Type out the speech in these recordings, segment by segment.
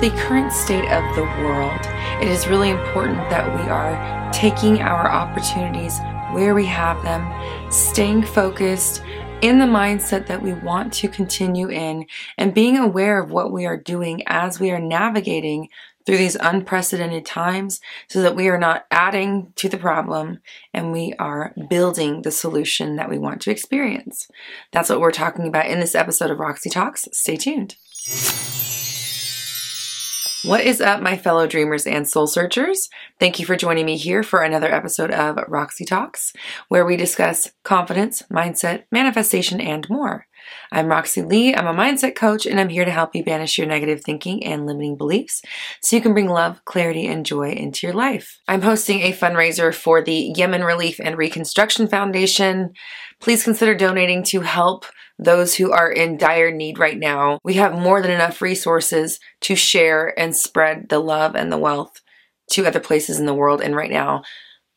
the current state of the world, it is really important that we are taking our opportunities where we have them, staying focused in the mindset that we want to continue in, and being aware of what we are doing as we are navigating through these unprecedented times so that we are not adding to the problem and we are building the solution that we want to experience. That's what we're talking about in this episode of Roxy Talks. Stay tuned. What is up, my fellow dreamers and soul searchers? Thank you for joining me here for another episode of Roxy Talks, where we discuss confidence, mindset, manifestation, and more. I'm Roxy Lee. I'm a mindset coach, and I'm here to help you banish your negative thinking and limiting beliefs so you can bring love, clarity, and joy into your life. I'm hosting a fundraiser for the Yemen Relief and Reconstruction Foundation. Please consider donating to help those who are in dire need right now. We have more than enough resources to share and spread the love and the wealth to other places in the world. And right now,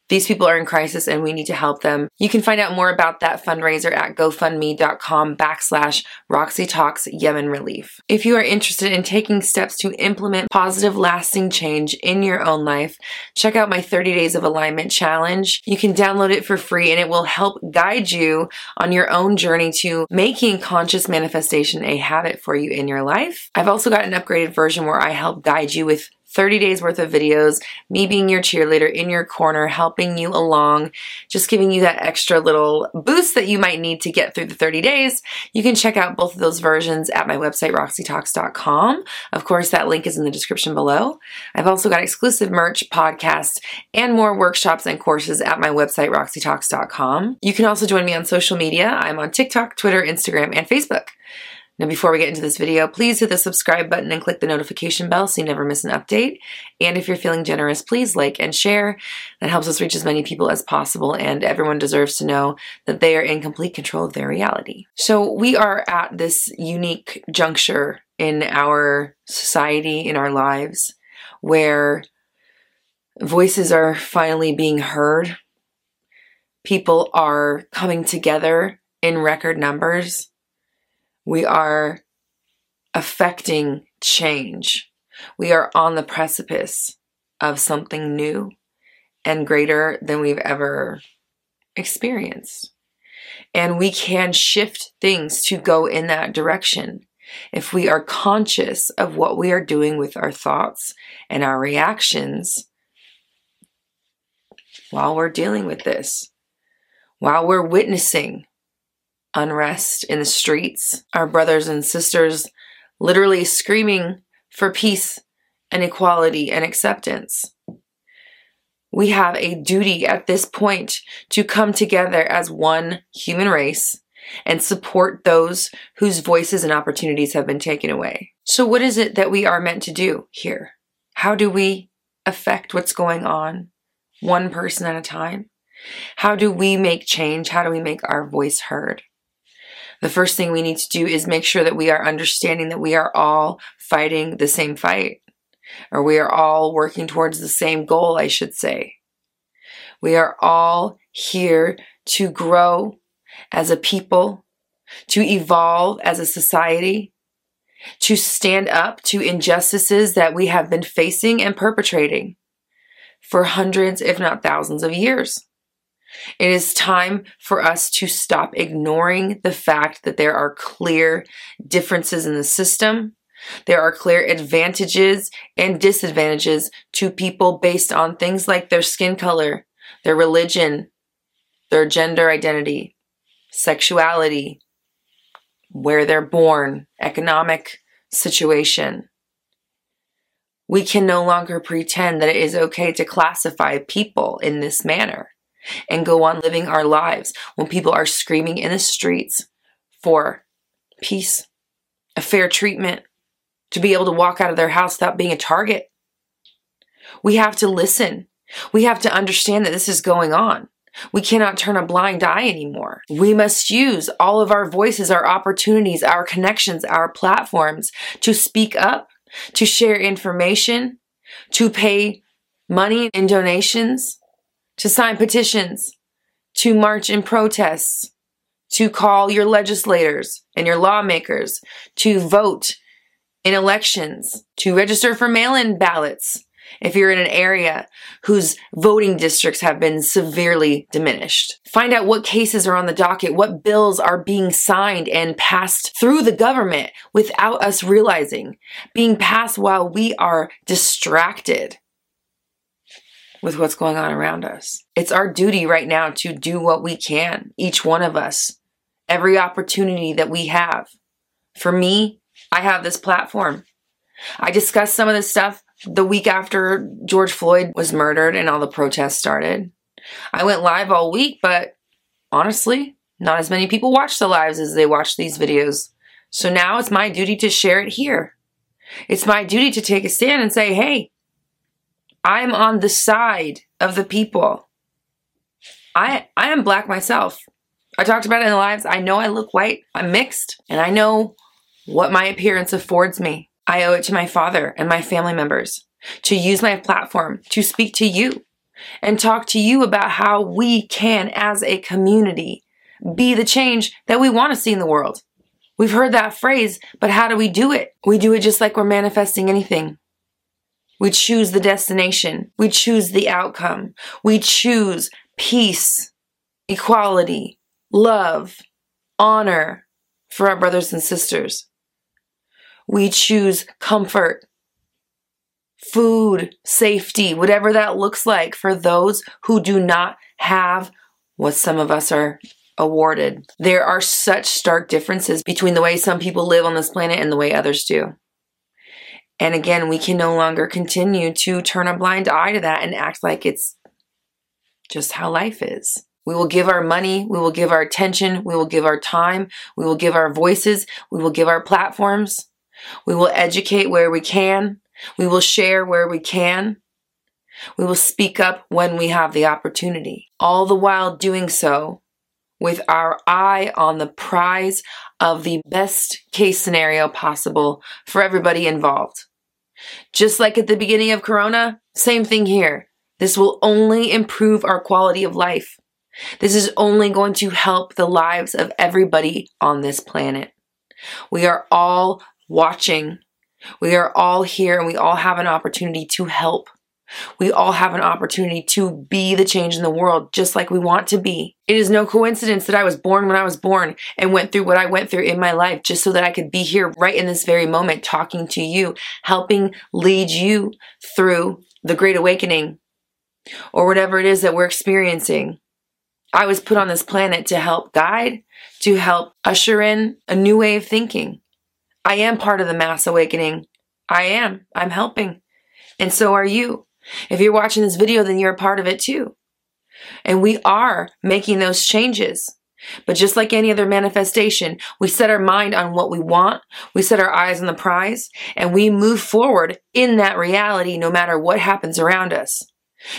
these people are in crisis and we need to help them. You can find out more about that fundraiser at gofundme.com backslash Roxy Talks Yemen Relief. If you are interested in taking steps to implement positive, lasting change in your own life, check out my 30 Days of Alignment Challenge. You can download it for free and it will help guide you on your own journey to making conscious manifestation a habit for you in your life. I've also got an upgraded version where I help guide you with 30 days worth of videos, me being your cheerleader in your corner, helping you along, just giving you that extra little boost that you might need to get through the 30 days. You can check out both of those versions at my website, roxytalks.com. Of course, that link is in the description below. I've also got exclusive merch, podcasts, and more workshops and courses at my website, roxytalks.com. You can also join me on social media. I'm on TikTok, Twitter, Instagram, and Facebook. Now, before we get into this video, please hit the subscribe button and click the notification bell so you never miss an update. And if you're feeling generous, please like and share. That helps us reach as many people as possible, and everyone deserves to know that they are in complete control of their reality. So, we are at this unique juncture in our society, in our lives, where voices are finally being heard. People are coming together in record numbers we are affecting change. We are on the precipice of something new and greater than we've ever experienced. And we can shift things to go in that direction if we are conscious of what we are doing with our thoughts and our reactions while we're dealing with this, while we're witnessing unrest in the streets, our brothers and sisters literally screaming for peace and equality and acceptance. We have a duty at this point to come together as one human race and support those whose voices and opportunities have been taken away. So, what is it that we are meant to do here? How do we affect what's going on one person at a time? How do we make change? How do we make our voice heard? The first thing we need to do is make sure that we are understanding that we are all fighting the same fight, or we are all working towards the same goal, I should say. We are all here to grow as a people, to evolve as a society, to stand up to injustices that we have been facing and perpetrating for hundreds, if not thousands of years. It is time for us to stop ignoring the fact that there are clear differences in the system. There are clear advantages and disadvantages to people based on things like their skin color, their religion, their gender identity, sexuality, where they're born, economic situation. We can no longer pretend that it is okay to classify people in this manner and go on living our lives when people are screaming in the streets for peace, a fair treatment, to be able to walk out of their house without being a target. We have to listen. We have to understand that this is going on. We cannot turn a blind eye anymore. We must use all of our voices, our opportunities, our connections, our platforms to speak up, to share information, to pay money in donations, to sign petitions, to march in protests, to call your legislators and your lawmakers to vote in elections, to register for mail in ballots if you're in an area whose voting districts have been severely diminished. Find out what cases are on the docket, what bills are being signed and passed through the government without us realizing, being passed while we are distracted with what's going on around us. It's our duty right now to do what we can, each one of us, every opportunity that we have. For me, I have this platform. I discussed some of this stuff the week after George Floyd was murdered and all the protests started. I went live all week, but honestly, not as many people watch the lives as they watch these videos. So now it's my duty to share it here. It's my duty to take a stand and say, hey, I'm on the side of the people. I I am black myself. I talked about it in the lives. I know I look white. I'm mixed, and I know what my appearance affords me. I owe it to my father and my family members to use my platform to speak to you and talk to you about how we can, as a community, be the change that we want to see in the world. We've heard that phrase, but how do we do it? We do it just like we're manifesting anything. We choose the destination. We choose the outcome. We choose peace, equality, love, honor for our brothers and sisters. We choose comfort, food, safety, whatever that looks like for those who do not have what some of us are awarded. There are such stark differences between the way some people live on this planet and the way others do. And again, we can no longer continue to turn a blind eye to that and act like it's just how life is. We will give our money, we will give our attention, we will give our time, we will give our voices, we will give our platforms we will educate where we can. We will share where we can. We will speak up when we have the opportunity. All the while doing so with our eye on the prize of the best case scenario possible for everybody involved. Just like at the beginning of Corona, same thing here. This will only improve our quality of life. This is only going to help the lives of everybody on this planet. We are all watching. We are all here and we all have an opportunity to help. We all have an opportunity to be the change in the world just like we want to be. It is no coincidence that I was born when I was born and went through what I went through in my life just so that I could be here right in this very moment talking to you, helping lead you through the great awakening or whatever it is that we're experiencing. I was put on this planet to help guide, to help usher in a new way of thinking. I am part of the mass awakening. I am. I'm helping. And so are you. If you're watching this video, then you're a part of it too. And we are making those changes. But just like any other manifestation, we set our mind on what we want, we set our eyes on the prize, and we move forward in that reality no matter what happens around us.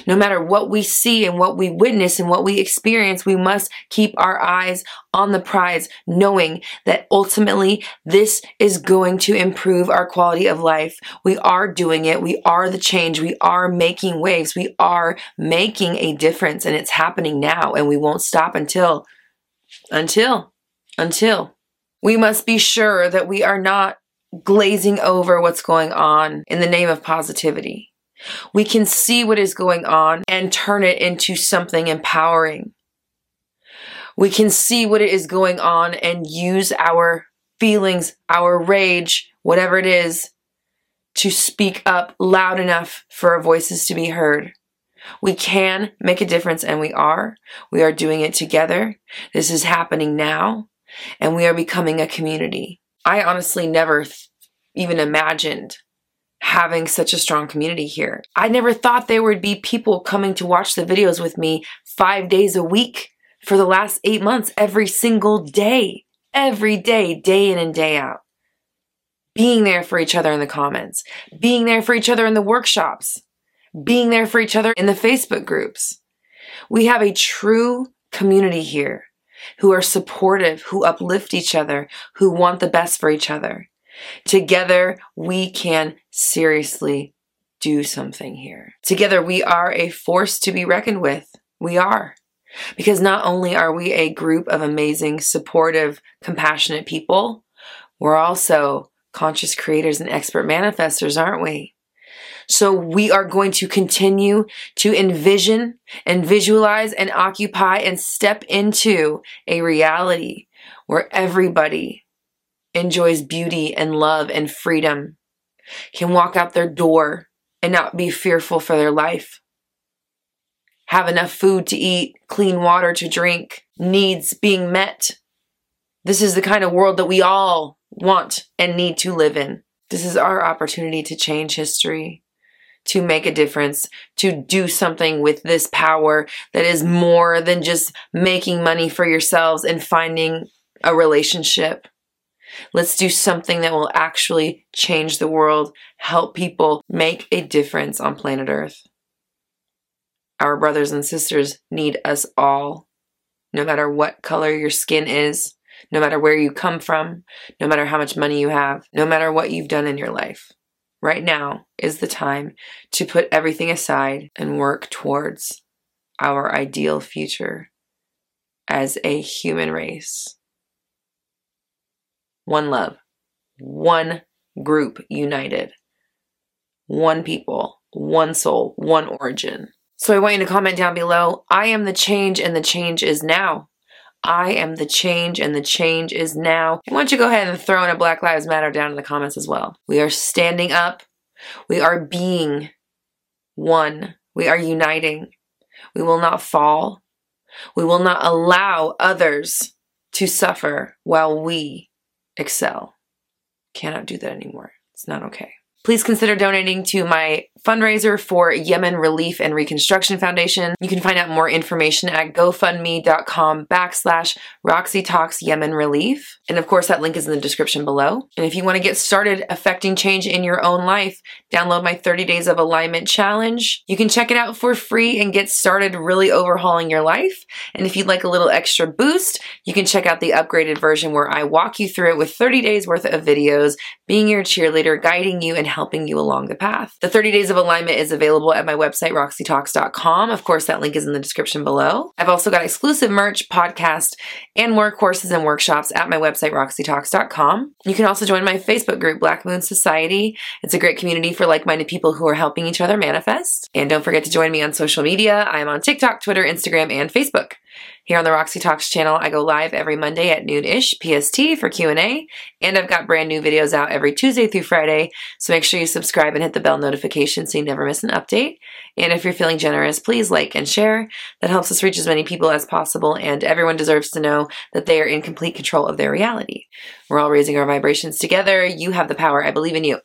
No matter what we see and what we witness and what we experience, we must keep our eyes on the prize, knowing that ultimately this is going to improve our quality of life. We are doing it. We are the change. We are making waves. We are making a difference and it's happening now and we won't stop until, until, until. We must be sure that we are not glazing over what's going on in the name of positivity we can see what is going on and turn it into something empowering. We can see what is going on and use our feelings, our rage, whatever it is, to speak up loud enough for our voices to be heard. We can make a difference and we are. We are doing it together. This is happening now and we are becoming a community. I honestly never th- even imagined having such a strong community here. I never thought there would be people coming to watch the videos with me five days a week for the last eight months, every single day, every day, day in and day out. Being there for each other in the comments, being there for each other in the workshops, being there for each other in the Facebook groups. We have a true community here who are supportive, who uplift each other, who want the best for each other. Together, we can seriously do something here. Together, we are a force to be reckoned with. We are. Because not only are we a group of amazing, supportive, compassionate people, we're also conscious creators and expert manifestors, aren't we? So we are going to continue to envision and visualize and occupy and step into a reality where everybody enjoys beauty and love and freedom, can walk out their door and not be fearful for their life, have enough food to eat, clean water to drink, needs being met. This is the kind of world that we all want and need to live in. This is our opportunity to change history, to make a difference, to do something with this power that is more than just making money for yourselves and finding a relationship. Let's do something that will actually change the world, help people make a difference on planet Earth. Our brothers and sisters need us all, no matter what color your skin is, no matter where you come from, no matter how much money you have, no matter what you've done in your life. Right now is the time to put everything aside and work towards our ideal future as a human race. One love, one group united, one people, one soul, one origin. So I want you to comment down below I am the change and the change is now. I am the change and the change is now. Why don't you go ahead and throw in a Black Lives Matter down in the comments as well. We are standing up. We are being one. We are uniting. We will not fall. We will not allow others to suffer while we excel. Cannot do that anymore. It's not okay. Please consider donating to my fundraiser for Yemen Relief and Reconstruction Foundation. You can find out more information at gofundme.com backslash Roxy Talks Yemen Relief. And of course, that link is in the description below. And if you want to get started affecting change in your own life, download my 30 Days of Alignment Challenge. You can check it out for free and get started really overhauling your life. And if you'd like a little extra boost, you can check out the upgraded version where I walk you through it with 30 days worth of videos, being your cheerleader, guiding you, and helping you along the path. The 30 Days of Alignment is available at my website, roxytalks.com. Of course, that link is in the description below. I've also got exclusive merch, podcast, and more courses and workshops at my website, roxytalks.com. You can also join my Facebook group, Black Moon Society. It's a great community for like minded people who are helping each other manifest. And don't forget to join me on social media. I'm on TikTok, Twitter, Instagram, and Facebook. Here on the Roxy Talks channel, I go live every Monday at noon-ish PST for Q&A, and I've got brand new videos out every Tuesday through Friday, so make sure you subscribe and hit the bell notification so you never miss an update. And if you're feeling generous, please like and share. That helps us reach as many people as possible, and everyone deserves to know that they are in complete control of their reality. We're all raising our vibrations together. You have the power. I believe in you.